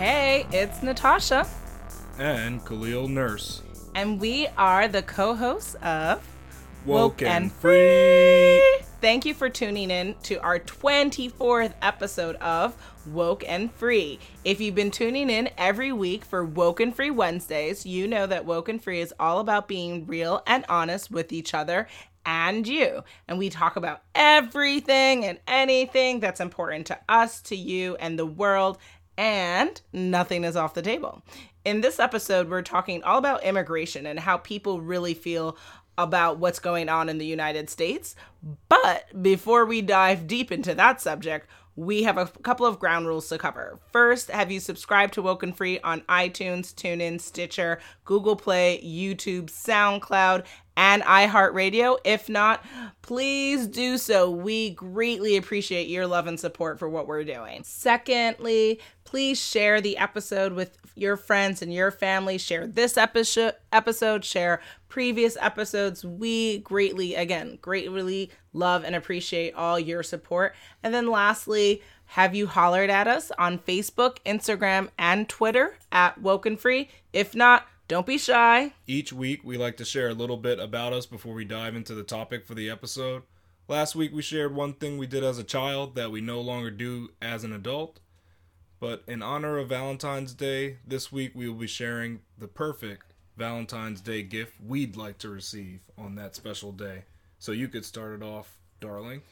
Hey, it's Natasha. And Khalil Nurse. And we are the co hosts of Woke, and Free. Thank you for tuning in to our 24th episode of Woke and Free. If you've been tuning in every week for Woke and Free Wednesdays, you know that Woke and Free is all about being real and honest with each other and you. And we talk about everything and anything that's important to us, to you, and the world, and nothing is off the table. In this episode, we're talking all about immigration and how people really feel about what's going on in the United States. But before we dive deep into that subject, we have a couple of ground rules to cover. First, have you subscribed to Woke and Free on iTunes, TuneIn, Stitcher, Google Play, YouTube, SoundCloud, and iHeartRadio? If not, please do so. We greatly appreciate your love and support for what we're doing. Secondly, please share the episode with your friends and your family. Share this episode, episode, share previous episodes. We greatly, again, greatly love and appreciate all your support. And then lastly, have you hollered at us on Facebook, Instagram, and Twitter at Woke and Free? If not, don't be shy. Each week, we like to share a little bit about us before we dive into the topic for the episode. Last week, we shared one thing we did as a child that we no longer do as an adult. But in honor of Valentine's Day, this week we will be sharing the perfect Valentine's Day gift we'd like to receive on that special day. So you could start it off, darling.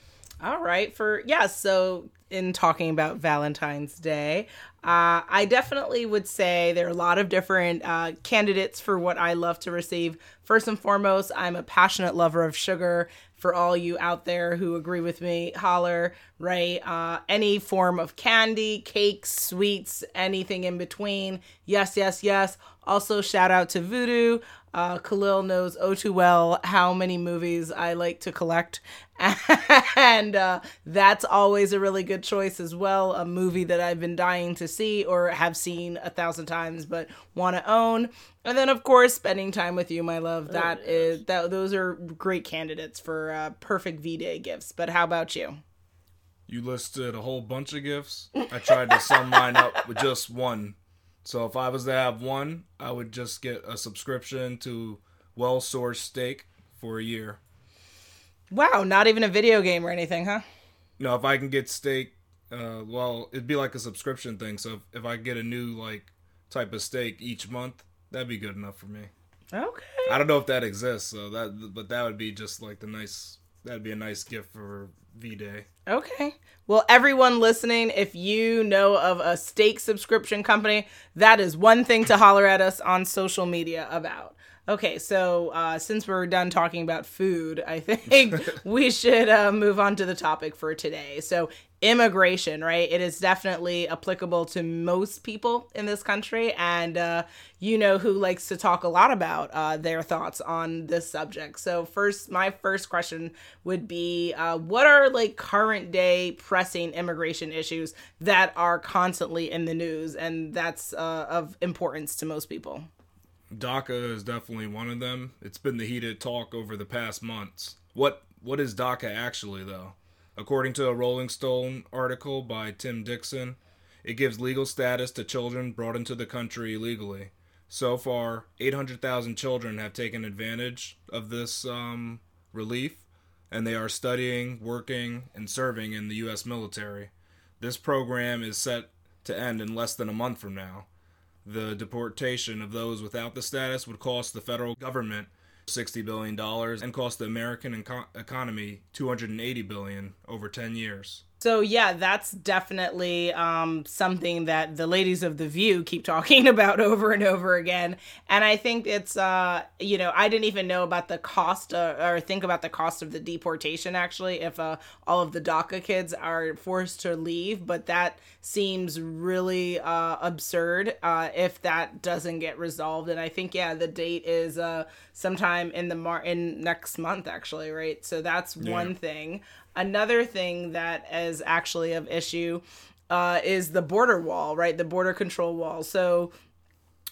All right. For yeah, so in talking about Valentine's Day, uh, I definitely would say there are a lot of different uh, candidates for what I love to receive. First and foremost, I'm a passionate lover of sugar. For all you out there who agree with me, holler, right? Uh, any form of candy, cakes, sweets, anything in between. Yes, yes, yes. Also, shout out to Vudu. Uh, Khalil knows oh too well how many movies I like to collect. and uh, that's always a really good choice as well. A movie that I've been dying to see or have seen a thousand times but want to own. And then, of course, spending time with you, my love. That oh, is that. Those are great candidates for uh, perfect V Day gifts. But how about you? You listed a whole bunch of gifts. I tried to sum mine up with just one. So if I was to have one, I would just get a subscription to Well Sourced Steak for a year. Wow, not even a video game or anything, huh? No, if I can get steak, uh, well, it'd be like a subscription thing. So if, if I get a new like type of steak each month, that'd be good enough for me. Okay. I don't know if that exists, so that but that would be just like the nice. That'd be a nice gift for V Day. Okay. Well, everyone listening, if you know of a steak subscription company, that is one thing to holler at us on social media about. Okay, so uh, since we're done talking about food, I think we should uh, move on to the topic for today. So, immigration, right? It is definitely applicable to most people in this country. And uh, you know who likes to talk a lot about uh, their thoughts on this subject. So, first, my first question would be uh, what are like current day pressing immigration issues that are constantly in the news and that's uh, of importance to most people? DACA is definitely one of them. It's been the heated talk over the past months. What what is DACA actually though? According to a Rolling Stone article by Tim Dixon, it gives legal status to children brought into the country illegally. So far, 800,000 children have taken advantage of this um, relief, and they are studying, working, and serving in the U.S. military. This program is set to end in less than a month from now. The deportation of those without the status would cost the federal government $60 billion and cost the American economy 280 billion over 10 years. So yeah, that's definitely um, something that the ladies of the View keep talking about over and over again. And I think it's, uh, you know, I didn't even know about the cost uh, or think about the cost of the deportation actually if uh, all of the DACA kids are forced to leave. But that seems really uh, absurd uh, if that doesn't get resolved. And I think yeah, the date is uh, sometime in the mar in next month actually, right? So that's yeah. one thing. Another thing that is actually of issue uh, is the border wall, right? The border control wall. So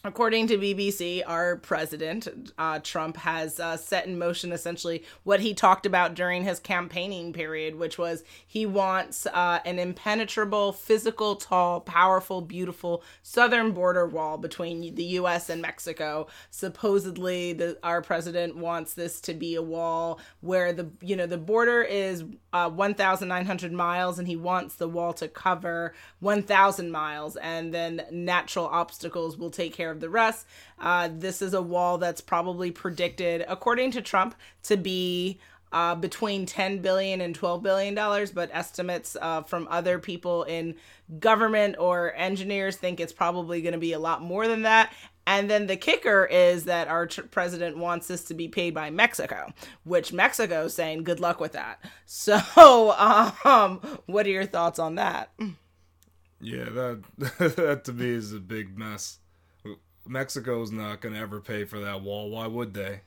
According to BBC, our president, uh, Trump, has uh, set in motion essentially what he talked about during his campaigning period, which was he wants uh, an impenetrable, physical, tall, powerful, beautiful southern border wall between the U.S. and Mexico. Supposedly, the, our president wants this to be a wall where the you know the border is uh, 1,900 miles, and he wants the wall to cover 1,000 miles, and then natural obstacles will take care of of the rest. Uh, this is a wall that's probably predicted, according to Trump, to be uh, between 10 billion and 12 billion dollars but estimates uh, from other people in government or engineers think it's probably going to be a lot more than that and then the kicker is that our tr- president wants this to be paid by Mexico, which Mexico is saying good luck with that. So, um, what are your thoughts on that? Yeah, that that to me is a big mess. Mexico's not going to ever pay for that wall. Why would they?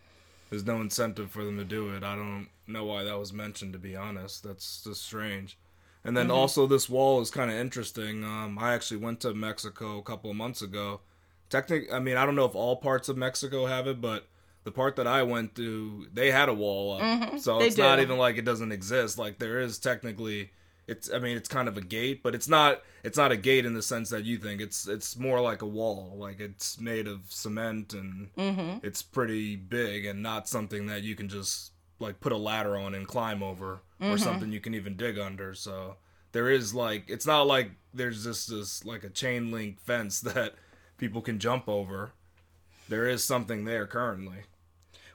There's no incentive for them to do it. I don't know why that was mentioned, to be honest. That's just strange. And then mm-hmm. also, this wall is kind of interesting. Um, I actually went to Mexico a couple of months ago. Technically, I mean, I don't know if all parts of Mexico have it, but the part that I went to, they had a wall up. Mm-hmm. So they it's do. not even like it doesn't exist. Like, there is technically it's I mean it's kind of a gate, but it's not it's not a gate in the sense that you think. It's it's more like a wall. Like it's made of cement and mm-hmm. it's pretty big and not something that you can just like put a ladder on and climb over mm-hmm. or something you can even dig under. So there is like it's not like there's just this like a chain link fence that people can jump over. There is something there currently.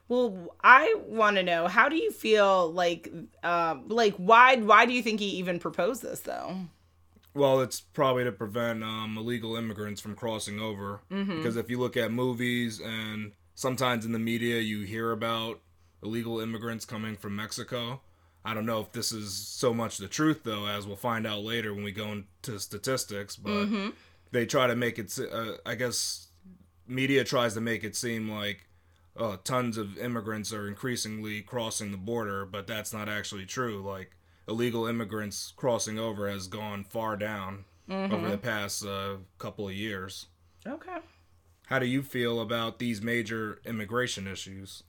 Well, I want to know how do you feel like uh, like why why do you think he even proposed this though? Well, it's probably to prevent um, illegal immigrants from crossing over. Mm-hmm. Because if you look at movies and sometimes in the media, you hear about illegal immigrants coming from Mexico. I don't know if this is so much the truth, though, as we'll find out later when we go into statistics. But mm-hmm. they try to make it. Uh, I guess media tries to make it seem like uh, tons of immigrants are increasingly crossing the border, but that's not actually true. Like illegal immigrants crossing over has gone far down mm-hmm. over the past uh, couple of years. Okay. How do you feel about these major immigration issues?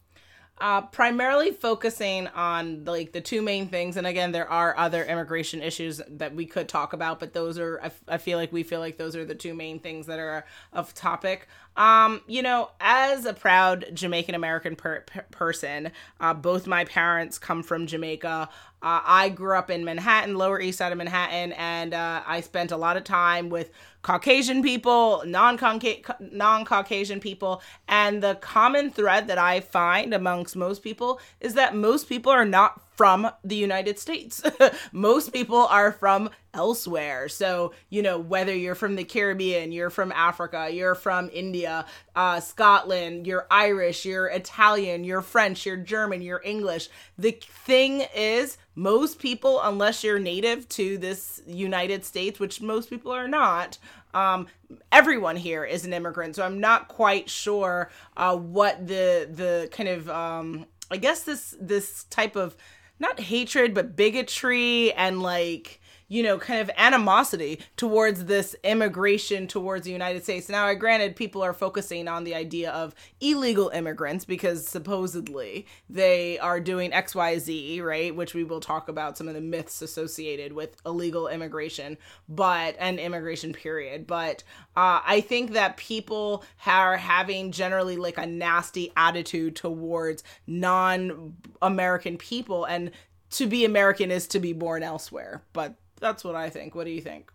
uh, primarily focusing on like the two main things and again there are other immigration issues that we could talk about but those are I, f- I feel like we feel like those are the two main things that are of topic um you know as a proud jamaican american per- per- person uh, both my parents come from jamaica. Uh, I grew up in Manhattan, Lower East Side of Manhattan, and uh, I spent a lot of time with Caucasian people, non Caucasian people, and the common thread that I find amongst most people is that most people are not from the United States. most people are from elsewhere. So, you know, whether you're from the Caribbean, you're from Africa, you're from India, uh, Scotland, you're Irish, you're Italian, you're French, you're German, you're English. The thing is, most people, unless you're native to this United States, which most people are not, um, everyone here is an immigrant. So I'm not quite sure uh, what the the kind of um, I guess this this type of not hatred but bigotry and like you know, kind of animosity towards this immigration towards the United States. Now, I granted people are focusing on the idea of illegal immigrants because supposedly they are doing XYZ, right? Which we will talk about some of the myths associated with illegal immigration, but an immigration period. But uh, I think that people are having generally like a nasty attitude towards non American people. And to be American is to be born elsewhere. But that's what I think. What do you think?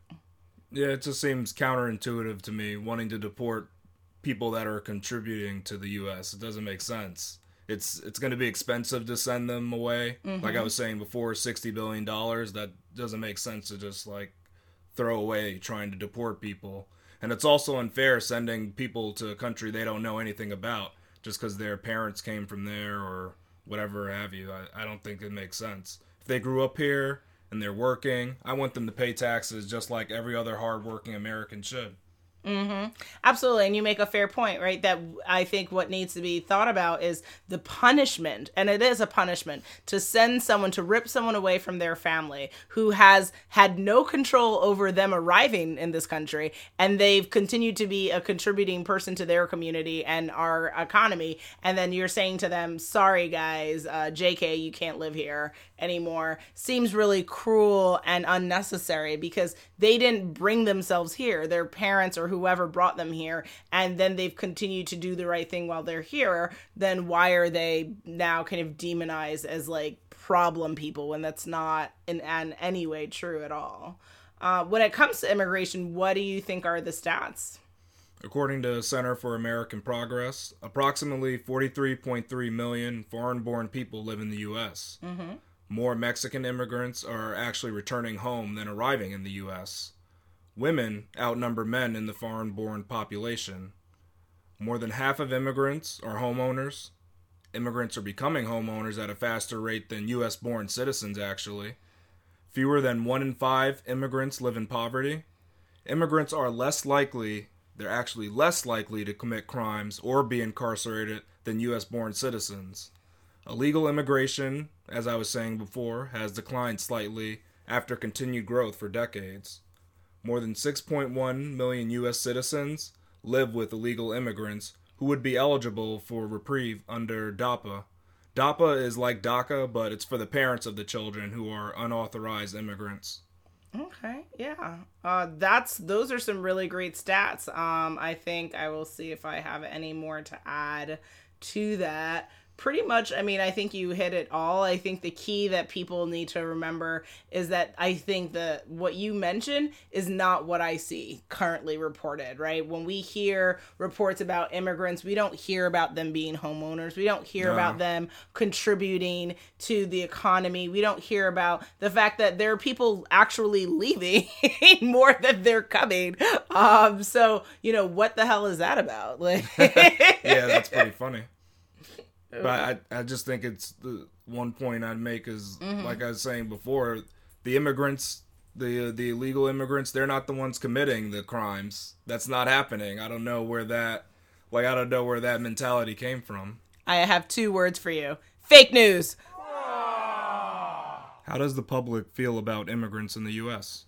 Yeah, it just seems counterintuitive to me wanting to deport people that are contributing to the U.S. It doesn't make sense. It's it's going to be expensive to send them away. Mm-hmm. Like I was saying before, sixty billion dollars. That doesn't make sense to just like throw away trying to deport people. And it's also unfair sending people to a country they don't know anything about just because their parents came from there or whatever have you. I, I don't think it makes sense. If they grew up here and they're working. I want them to pay taxes just like every other hardworking American should. Absolutely. And you make a fair point, right? That I think what needs to be thought about is the punishment. And it is a punishment to send someone to rip someone away from their family who has had no control over them arriving in this country. And they've continued to be a contributing person to their community and our economy. And then you're saying to them, sorry, guys, uh, JK, you can't live here anymore. Seems really cruel and unnecessary because they didn't bring themselves here. Their parents or whoever brought them here, and then they've continued to do the right thing while they're here. Then why are they now kind of demonized as like problem people when that's not in, in any way true at all? Uh, when it comes to immigration, what do you think are the stats? According to Center for American Progress, approximately 43.3 million foreign born people live in the U.S. Mm-hmm. More Mexican immigrants are actually returning home than arriving in the U.S. Women outnumber men in the foreign born population. More than half of immigrants are homeowners. Immigrants are becoming homeowners at a faster rate than U.S. born citizens, actually. Fewer than one in five immigrants live in poverty. Immigrants are less likely, they're actually less likely to commit crimes or be incarcerated than U.S. born citizens. Illegal immigration, as I was saying before, has declined slightly after continued growth for decades. More than 6.1 million U.S. citizens live with illegal immigrants who would be eligible for reprieve under DAPA. DAPA is like DACA, but it's for the parents of the children who are unauthorized immigrants. Okay, yeah. Uh, that's those are some really great stats. Um, I think I will see if I have any more to add to that pretty much i mean i think you hit it all. I think the key that people need to remember is that i think that what you mentioned is not what i see currently reported right? When we hear reports about immigrants we don't hear about them being homeowners. We don't hear No. about them contributing to the economy. We don't hear about the fact that there are people actually leaving more than they're coming. Um so you know what the hell is that about? Like yeah, that's pretty funny. But I, I just think it's the one point I'd make is mm-hmm. like I was saying before, the immigrants, the the illegal immigrants, they're not the ones committing the crimes. That's not happening. I don't know where that, like I don't know where that mentality came from. I have two words for you. Fake news. How does the public feel about immigrants in the U.S.?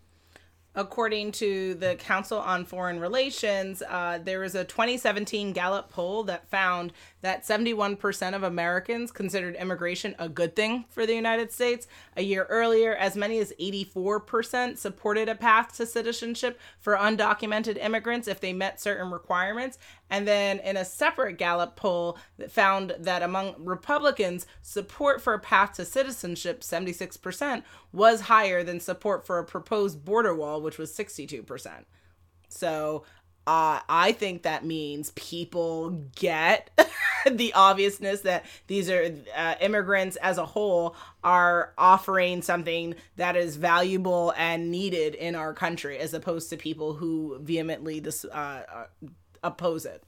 According to the Council on Foreign Relations, uh, there was a 2017 Gallup poll that found that 71% of Americans considered immigration a good thing for the United States. A year earlier, as many as 84% supported a path to citizenship for undocumented immigrants if they met certain requirements. And then in a separate Gallup poll that found that among Republicans, support for a path to citizenship, 76%, was higher than support for a proposed border wall, which was 62%. So uh, I think that means people get the obviousness that these are uh, immigrants as a whole are offering something that is valuable and needed in our country, as opposed to people who vehemently dis- uh, uh, oppose it.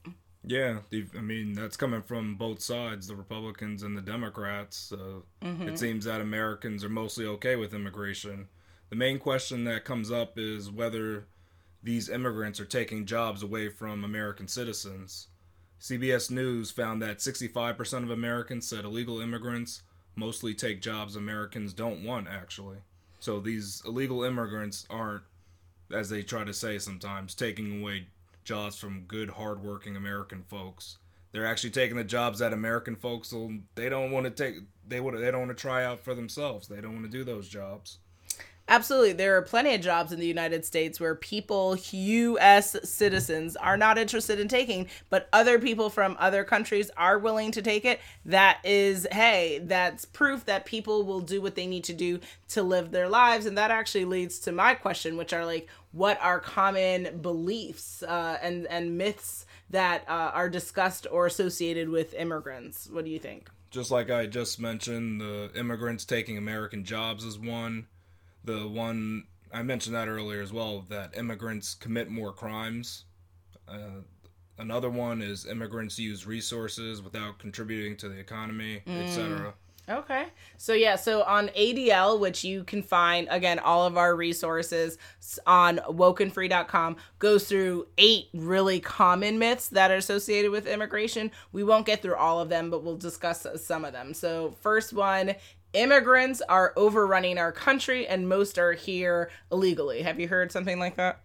Yeah, I mean that's coming from both sides, the Republicans and the Democrats. So it mm-hmm. seems that Americans are mostly okay with immigration. The main question that comes up is whether these immigrants are taking jobs away from American citizens. CBS News found that 65% of Americans said illegal immigrants mostly take jobs Americans don't want, actually. So these illegal immigrants aren't, as they try to say sometimes, taking away jobs from good, hardworking American folks. They're actually taking the jobs that American folks will, they don't want to take. They would they don't want to try out for themselves. They don't want to do those jobs. Absolutely. There are plenty of jobs in the United States where people, U.S. citizens, are not interested in taking, but other people from other countries are willing to take it. That is, hey, that's proof that people will do what they need to do to live their lives. And that actually leads to my question, which are like, what are common beliefs uh, and, and myths that uh, are discussed or associated with immigrants? What do you think? Just like I just mentioned, the immigrants taking American jobs is one. The one I mentioned that earlier as well that immigrants commit more crimes. Uh, another one is immigrants use resources without contributing to the economy, etc. Okay. So yeah, so on ADL, which you can find again all of our resources on wokenfree.com goes through eight really common myths that are associated with immigration. We won't get through all of them, but we'll discuss some of them. So first one, immigrants are overrunning our country and most are here illegally. Have you heard something like that?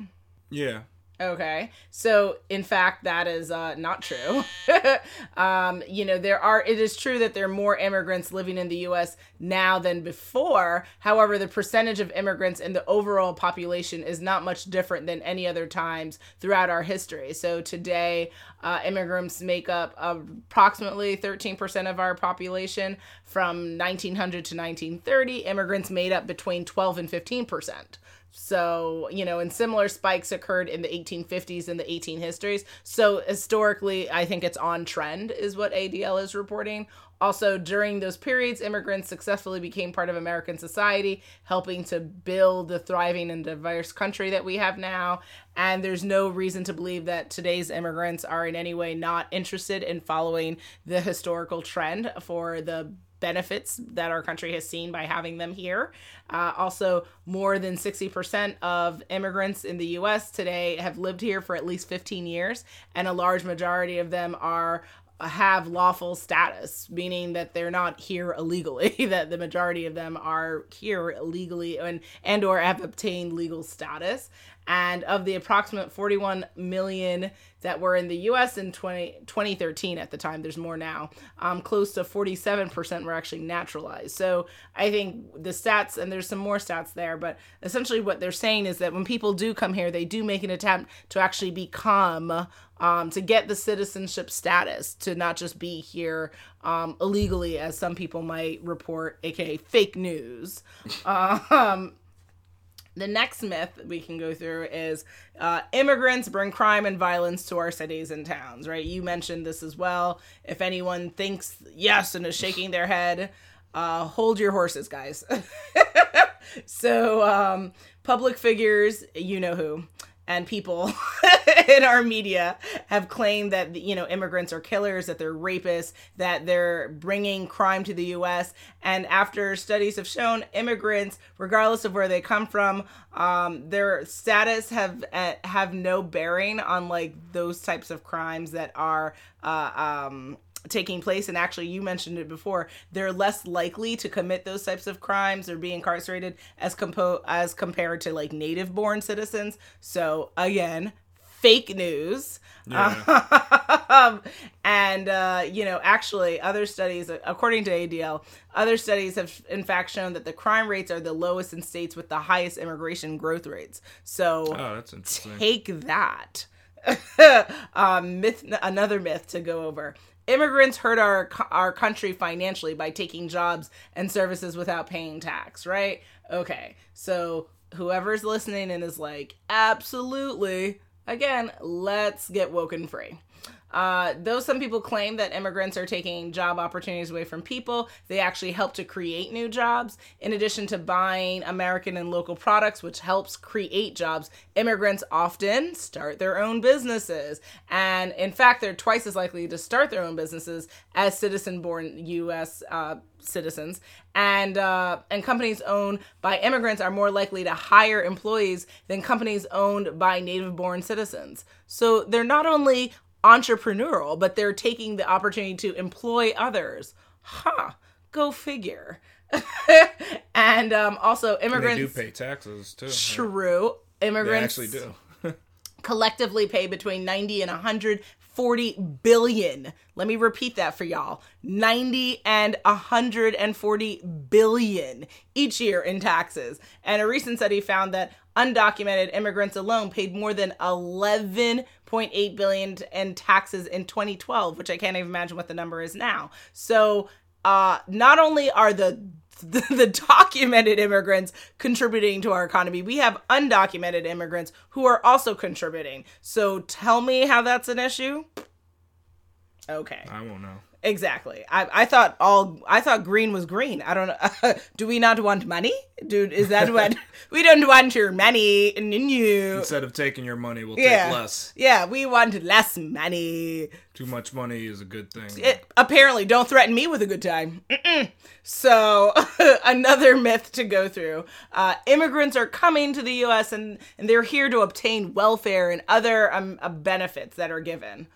Yeah. Okay. So, in fact, that is uh, not true. um, you know, there are, it is true that there are more immigrants living in the U.S. now than before. However, the percentage of immigrants in the overall population is not much different than any other times throughout our history. So, today, uh, immigrants make up approximately 13% of our population. From 1900 to 1930, immigrants made up between 12 and 15%. So, you know, and similar spikes occurred in the 1850s and the 18 histories. So, historically, I think it's on trend, is what ADL is reporting. Also, during those periods, immigrants successfully became part of American society, helping to build the thriving and diverse country that we have now. And there's no reason to believe that today's immigrants are in any way not interested in following the historical trend for the benefits that our country has seen by having them here. Uh, also, more than 60% of immigrants in the US today have lived here for at least 15 years, and a large majority of them are have lawful status meaning that they're not here illegally that the majority of them are here illegally and and or have obtained legal status and of the approximate 41 million that were in the US in 20, 2013 at the time, there's more now, um, close to 47% were actually naturalized. So I think the stats, and there's some more stats there, but essentially what they're saying is that when people do come here, they do make an attempt to actually become um, to get the citizenship status, to not just be here um, illegally, as some people might report, aka fake news. the next myth we can go through is uh, immigrants bring crime and violence to our cities and towns, right? You mentioned this as well. If anyone thinks yes and is shaking their head, uh, hold your horses, guys. so, um, public figures, you know who, and people in our media have claimed that you know immigrants are killers that they're rapists that they're bringing crime to the US and after studies have shown immigrants regardless of where they come from um, their status have uh, have no bearing on like those types of crimes that are uh, um, taking place and actually you mentioned it before they're less likely to commit those types of crimes or be incarcerated as compo- as compared to like native born citizens. So again fake news. Yeah. um, and uh, you know actually other studies according to adl other studies have in fact shown that the crime rates are the lowest in states with the highest immigration growth rates. So oh, that's interesting. take that. Um, myth another myth to go over immigrants hurt our our country financially by taking jobs and services without paying tax, right? Okay. So whoever's listening and is like, absolutely, again, let's get woken free. Uh, though some people claim that immigrants are taking job opportunities away from people, they actually help to create new jobs. In addition to buying American and local products, which helps create jobs, immigrants often start their own businesses. And in fact, they're twice as likely to start their own businesses as citizen born U.S. Uh, citizens and uh, and companies owned by immigrants are more likely to hire employees than companies owned by native born citizens so they're not only entrepreneurial, but they're taking the opportunity to employ others. Huh. Go figure. and um, also, immigrants they do pay taxes too. True, immigrants they actually do. collectively pay between ninety and hundred forty billion. Let me repeat that for y'all: ninety and hundred and forty billion each year in taxes. And a recent study found that undocumented immigrants alone paid more than 11.8 billion in taxes in 2012 which i can't even imagine what the number is now. So uh, not only are the, the the documented immigrants contributing to our economy we have undocumented immigrants who are also contributing. So tell me how that's an issue. Okay. I won't know exactly. I, I thought all I thought green was green. I don't know. do we not want money? Dude, is that what we don't want your money? You. Instead of taking your money, we'll Yeah. take less. Yeah, we want less money. Too much money is a good thing. It, apparently, don't threaten me with a good time. Mm-mm. So, another myth to go through. Uh, immigrants are coming to the U.S. and, and they're here to obtain welfare and other um, uh, benefits that are given.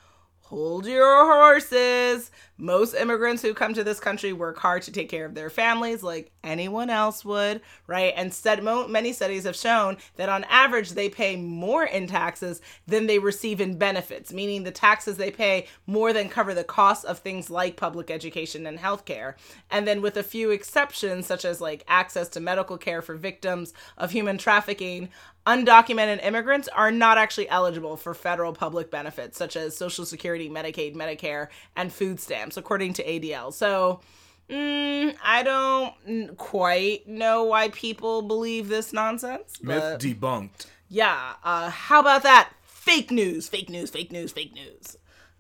Hold your horses. Most immigrants who come to this country work hard to take care of their families like anyone else would, right? And mo- many studies have shown that on average they pay more in taxes than they receive in benefits, meaning the taxes they pay more than cover the costs of things like public education and healthcare. And then with a few exceptions such as like access to medical care for victims of human trafficking, undocumented immigrants are not actually eligible for federal public benefits such as Social Security, Medicaid, Medicare, and food stamps, according to ADL. So, mm, I don't quite know why people believe this nonsense. Myth debunked. yeah, uh, how about that? Fake news, fake news, fake news, fake news.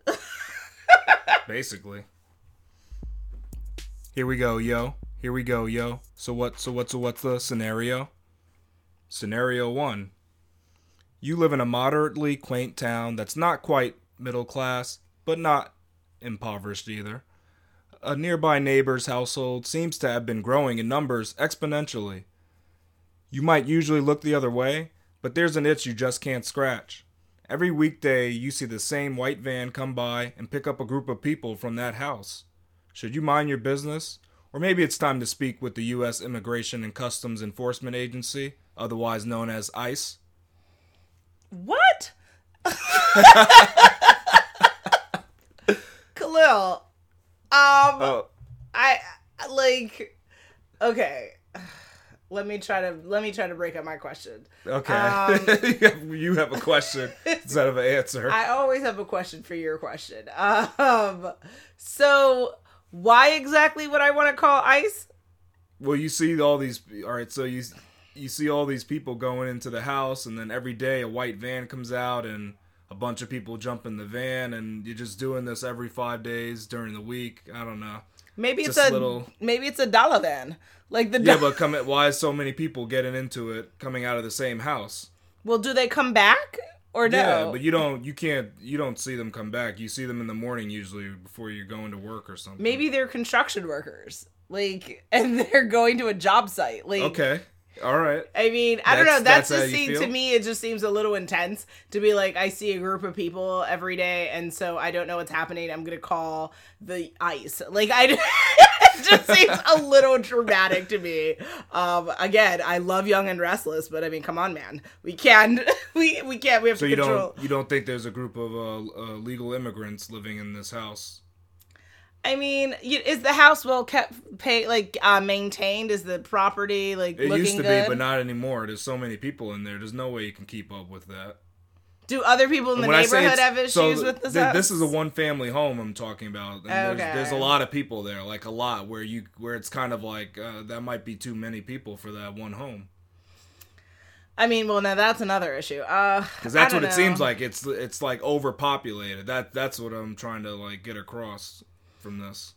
Basically. Here we go, yo. Here we go, yo. So what? So what? So what's the scenario? Scenario one. You live in a moderately quaint town that's not quite middle class, but not impoverished either. A nearby neighbor's household seems to have been growing in numbers exponentially. You might usually look the other way, but there's an itch you just can't scratch. Every weekday, you see the same white van come by and pick up a group of people from that house. Should you mind your business? Or maybe it's time to speak with the U.S. Immigration and Customs Enforcement Agency, otherwise known as ICE. What? Khalil, um, Oh, I like. Okay, let me try to let me try to break up my question. okay. Um, you, have, you have a question instead of an answer. I always have a question for your question. Um, so why exactly would I want to call ICE? well, you see all these. All right, so you you see all these people going into the house, and then every day a white van comes out, and a bunch of people jump in the van, and you're just doing this every five days during the week. I don't know. Maybe it's Just a little- maybe it's a dollar van. Like the Yeah, do- but come why is so many people getting into it coming out of the same house? well, do they come back or no? Yeah, but you don't you can't you don't see them come back. You see them in the morning usually before you're going to work or something. maybe they're construction workers, like, and they're going to a job site. Like, Okay. All right. I mean, I don't know. That's- That's, that's just you seems to me. It just seems a little intense to be like, I see a group of people every day, and so I don't know what's happening. I'm gonna call the ice. Like I, it just seems a little dramatic to me. Um, again, I love Young and Restless, but I mean, come on, man, we can't, we we can't. We have So to you control. don't you don't think there's a group of uh, uh, legal immigrants living in this house? I mean, is the house well kept, pay like uh, maintained? Is the property like It used to good? be, but not anymore. There's so many people in there. There's no way you can keep up with that. Do other people in the When I say neighborhood have issues so with this? th- this is a one family home I'm talking about. And there's, Okay. there's a lot of people there, like a lot where you where it's kind of like uh, that might be too many people for that one home. I mean, well, now that's another issue. Uh, Because that's I what don't it seems like. It's it's like overpopulated. That that's what I'm trying to like get across from this.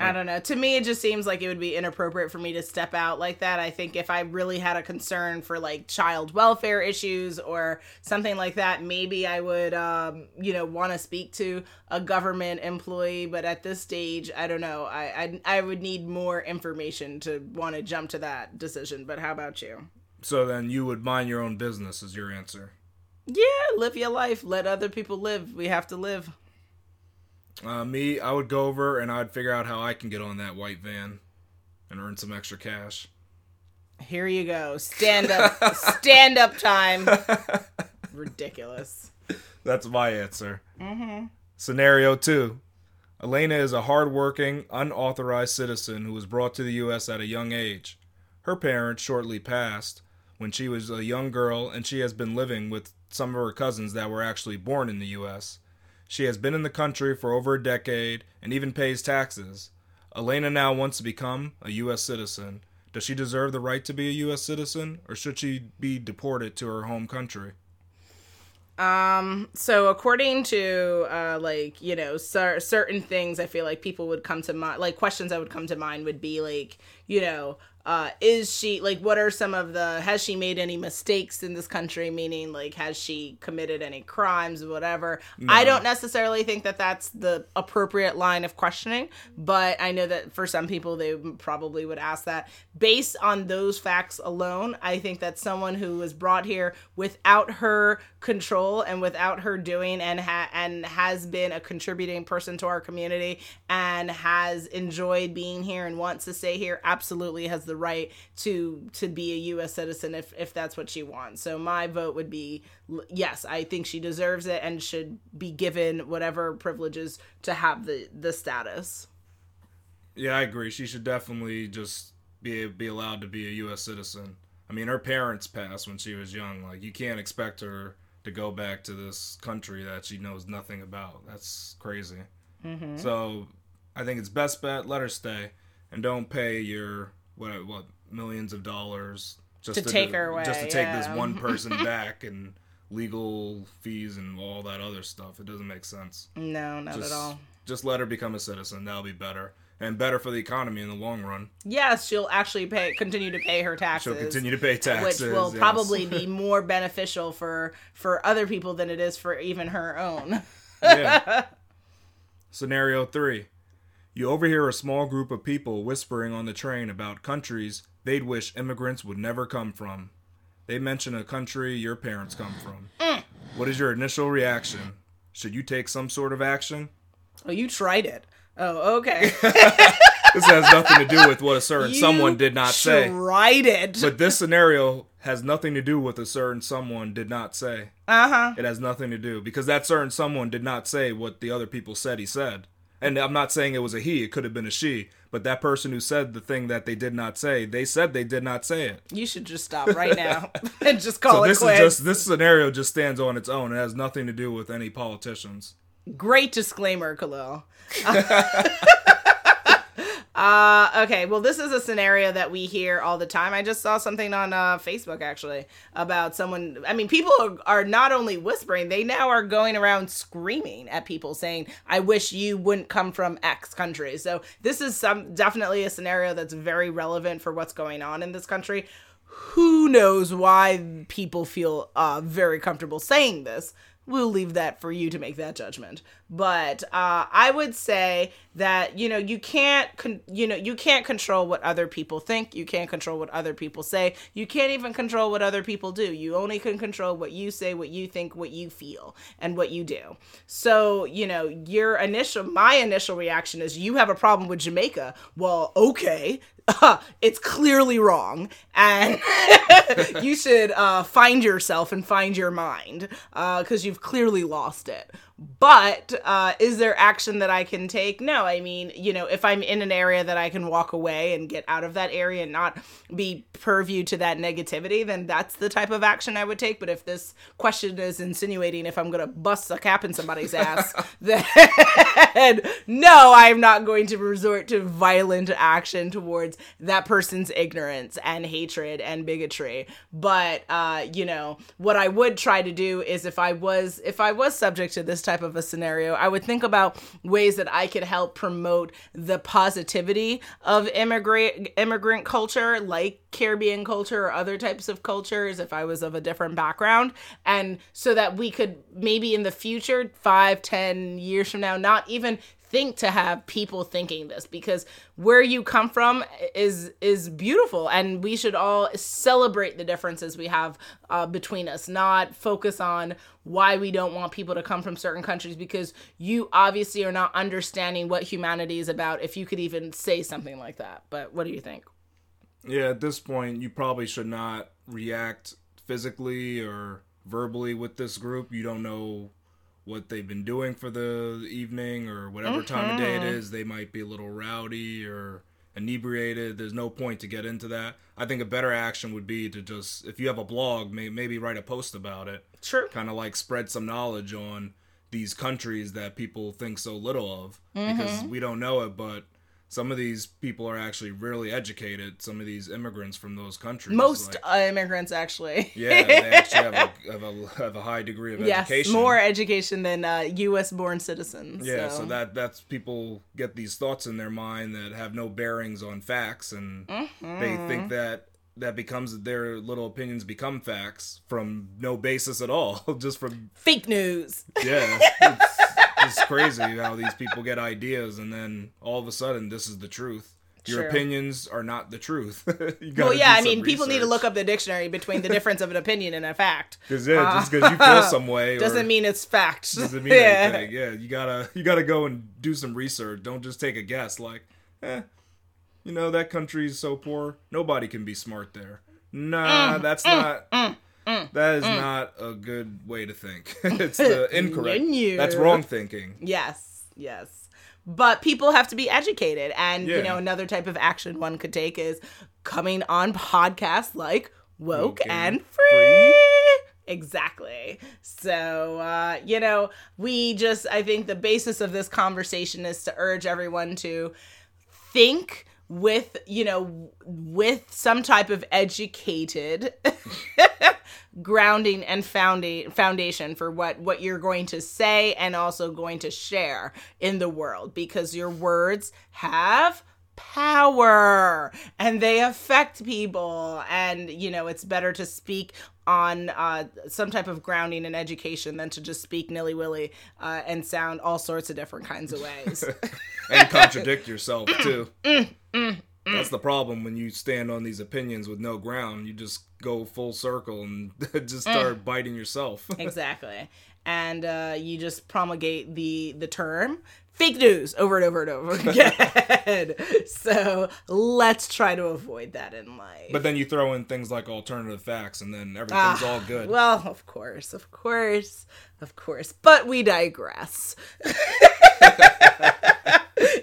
I don't know. To me, it just seems like it would be inappropriate for me to step out like that. I think if I really had a concern for like child welfare issues or something like that, maybe I would, um, you know, want to speak to a government employee. But at this stage, I don't know. I I, I would need more information to want to jump to that decision. But how about you? So then you would mind your own business is your answer. Yeah, live your life. Let other people live. We have to live. Uh, me, I would go over and I'd figure out how I can get on that white van and earn some extra cash. Here you go. Stand up. stand up time. Ridiculous. That's my answer. Mm-hmm. Scenario two Elena is a hardworking, unauthorized citizen who was brought to the U.S. at a young age. Her parents shortly passed when she was a young girl, and she has been living with some of her cousins that were actually born in the U.S. She has been in the country for over a decade and even pays taxes. Elena now wants to become a U.S. citizen. Does she deserve the right to be a U.S. citizen, or should she be deported to her home country? Um, so according to uh, like you know cer- certain things, I feel like people would come to mind. Like questions that would come to mind would be like you know uh, is she like what are some of the has she made any mistakes in this country? Meaning like has she committed any crimes whatever? No. i don't necessarily think that that's the appropriate line of questioning but i know that for some people they probably would ask that. Based on those facts alone i think that someone who was brought here without her control and without her doing and ha- and has been a contributing person to our community and has enjoyed being here and wants to stay here absolutely has the right to to be a US citizen if if that's what she wants. So my vote would be yes, I think she deserves it and should be given whatever privileges to have the the status. Yeah, I agree. She should definitely just be be allowed to be a US citizen. I mean, her parents passed when she was young. Like you can't expect her to go back to this country that she knows nothing about. That's crazy. Mm-hmm. So I think it's best bet let her stay and don't pay your what what millions of dollars just to, to take do, her away, just to take this one person back and legal fees and all that other stuff. It doesn't make sense. No, not just, at all. Just let her become a citizen. That'll be better and better for the economy in the long run. Yes, she'll actually pay continue to pay her taxes. She'll continue to pay taxes, which will yes. probably be more beneficial for for other people than it is for even her own. yeah. Scenario 3. You overhear a small group of people whispering on the train about countries they'd wish immigrants would never come from. They mention a country your parents come from. Mm. What is your initial reaction? Should you take some sort of action? Oh, you tried it. Oh, okay. this has nothing to do with what a certain you someone did not say. Tried it. But this scenario has nothing to do with a certain someone did not say. Uh huh. It has nothing to do because that certain someone did not say what the other people said he said. And I'm not saying it was a he, it could have been a she, but that person who said the thing that they did not say, they said they did not say it. You should just stop right now and just call so it this quits. Is just, this scenario just stands on its own. It has nothing to do with any politicians. Great disclaimer, Khalil. Uh, okay, well, this is a scenario that we hear all the time. I just saw something on uh, Facebook actually about someone. I mean, people are, are, not only whispering; they now are going around screaming at people, saying, "I wish you wouldn't come from X country." So this is some definitely a scenario that's very relevant for what's going on in this country. Who knows why people feel uh, very comfortable saying this? We'll leave that for you to make that judgment but uh, i would say that you know you can't con- you know you can't control what other people think. You can't control what other people say. You can't even control what other people do. You only can control what you say what you think what you feel and what you do. So you know your initial my initial reaction is you have a problem with jamaica. Well okay. Uh, it's clearly wrong. And you should uh, find yourself and find your mind because uh, you've clearly lost it but uh, is there action that I can take? No. I mean, you know, if I'm in an area that I can walk away and get out of that area and not be purview to that negativity, then that's the type of action I would take. But if this question is insinuating if I'm going to bust a cap in somebody's ass, then no, I'm not going to resort to violent action towards that person's ignorance and hatred and bigotry. But, uh, you know, what I would try to do is if I was, if I was subject to this type of a scenario, I would think about ways that I could help promote the positivity of immigrant immigrant culture, like Caribbean culture or other types of cultures if I was of a different background. And so that we could maybe in the future, five, ten years from now, not even think to have people thinking this because where you come from is is beautiful and we should all celebrate the differences we have uh, between us not focus on why we don't want people to come from certain countries because you obviously are not understanding what humanity is about if you could even say something like that. But what do you think? Yeah at this point you probably should not react physically or verbally with this group. You don't know what they've been doing for the evening or whatever time of day it mm-hmm. They might be a little rowdy or inebriated. There's no point to get into that. I think a better action would be to just, if you have a blog, may, maybe write a post about it. Sure. Kind of like spread some knowledge on these countries that people think so little of mm-hmm. because we don't know it, but some of these people are actually really educated. Some of these immigrants from those countries. Most like- uh, immigrants actually. yeah, they actually have a, have a, have a high degree of yes, education. more education than uh, U.S. born citizens. Yeah, so. that that's people get these thoughts in their mind that have no bearings on facts, and they Mm-hmm. think that that becomes their little opinions become facts from no basis at all, just from fake news. yeah. It's, it's crazy how these people get ideas, and then all of a sudden, this is the truth. Your True. opinions are not the truth. You Well, yeah, I mean, people need to look up the dictionary between the difference of an opinion and a fact. Cause yeah, just because you feel some way Doesn't mean it's fact. doesn't mean yeah. anything. Yeah, you gotta you gotta go and do some research. Don't just take a guess. Like, eh, you know that country's so poor, nobody can be smart there. Nah, Mm, that's not. That is not a good way to think. it's incorrect. That's wrong thinking. Yes, yes. But people have to be educated. And, you know, another type of action one could take is coming on podcasts like Woke Woke and and Free. Exactly. So, uh, you know, we just, I think the basis of this conversation is to urge everyone to think with, you know, with some type of educated grounding and founding foundation for what what you're going to say and also going to share in the world because your words have power and they affect people and you know it's better to speak on uh, some type of grounding and education than to just speak nilly-willy uh, and sound all sorts of different kinds of ways and contradict yourself too. Mm, mm, mm, That's the problem when you stand on these opinions with no ground. You just go full circle and just start biting yourself. exactly. And uh, you just promulgate the the term. Fake news over and over and over again. So let's try to avoid that in life. But then you throw in things like alternative facts, and then everything's all good. Ah, well of course of course of course. But we digress.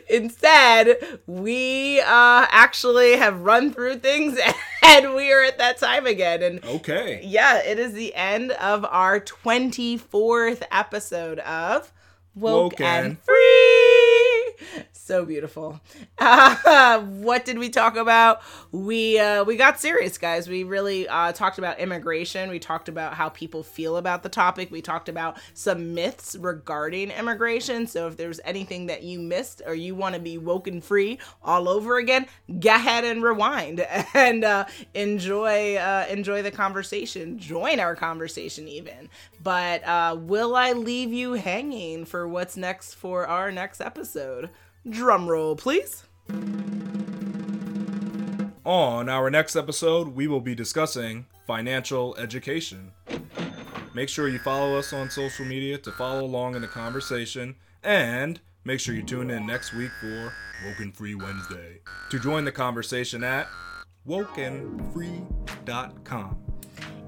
Instead we uh actually have run through things and we are at that time again and okay. yeah, it is the end of our 24th episode of Woke, Woke and, and Free. So beautiful. Uh, what did we talk about? We uh, we got serious, guys. We really uh, talked about immigration. We talked about how people feel about the topic. We talked about some myths regarding immigration. So if there's anything that you missed or you want to be woke and free all over again, go ahead and rewind and uh, enjoy uh, enjoy the conversation. Join our conversation even. But uh, will I leave you hanging for what's next for our next episode? Drum roll, please. On our next episode, we will be discussing financial education. Make sure you follow us on social media to follow along in the conversation, and make sure you tune in next week for Woke and Free Wednesday to join the conversation at wokenfree.com.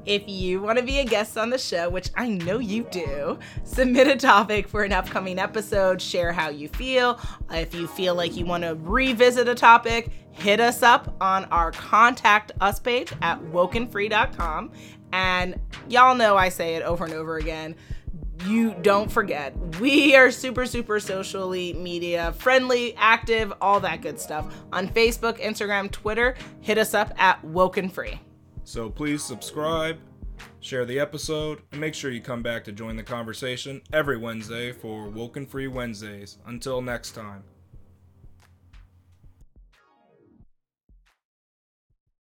If you want to be a guest on the show, which I know you do, submit a topic for an upcoming episode, share how you feel. If you feel like you want to revisit a topic, hit us up on our contact us page at wokenfree.com. And y'all know I say it over and over again. You don't forget, we are super, super socially media friendly, active, all that good stuff. On Facebook, Instagram, Twitter, hit us up at Woke and Free. So please subscribe, share the episode, and make sure you come back to join the conversation every Wednesday for Woke and Free Wednesdays. Until next time.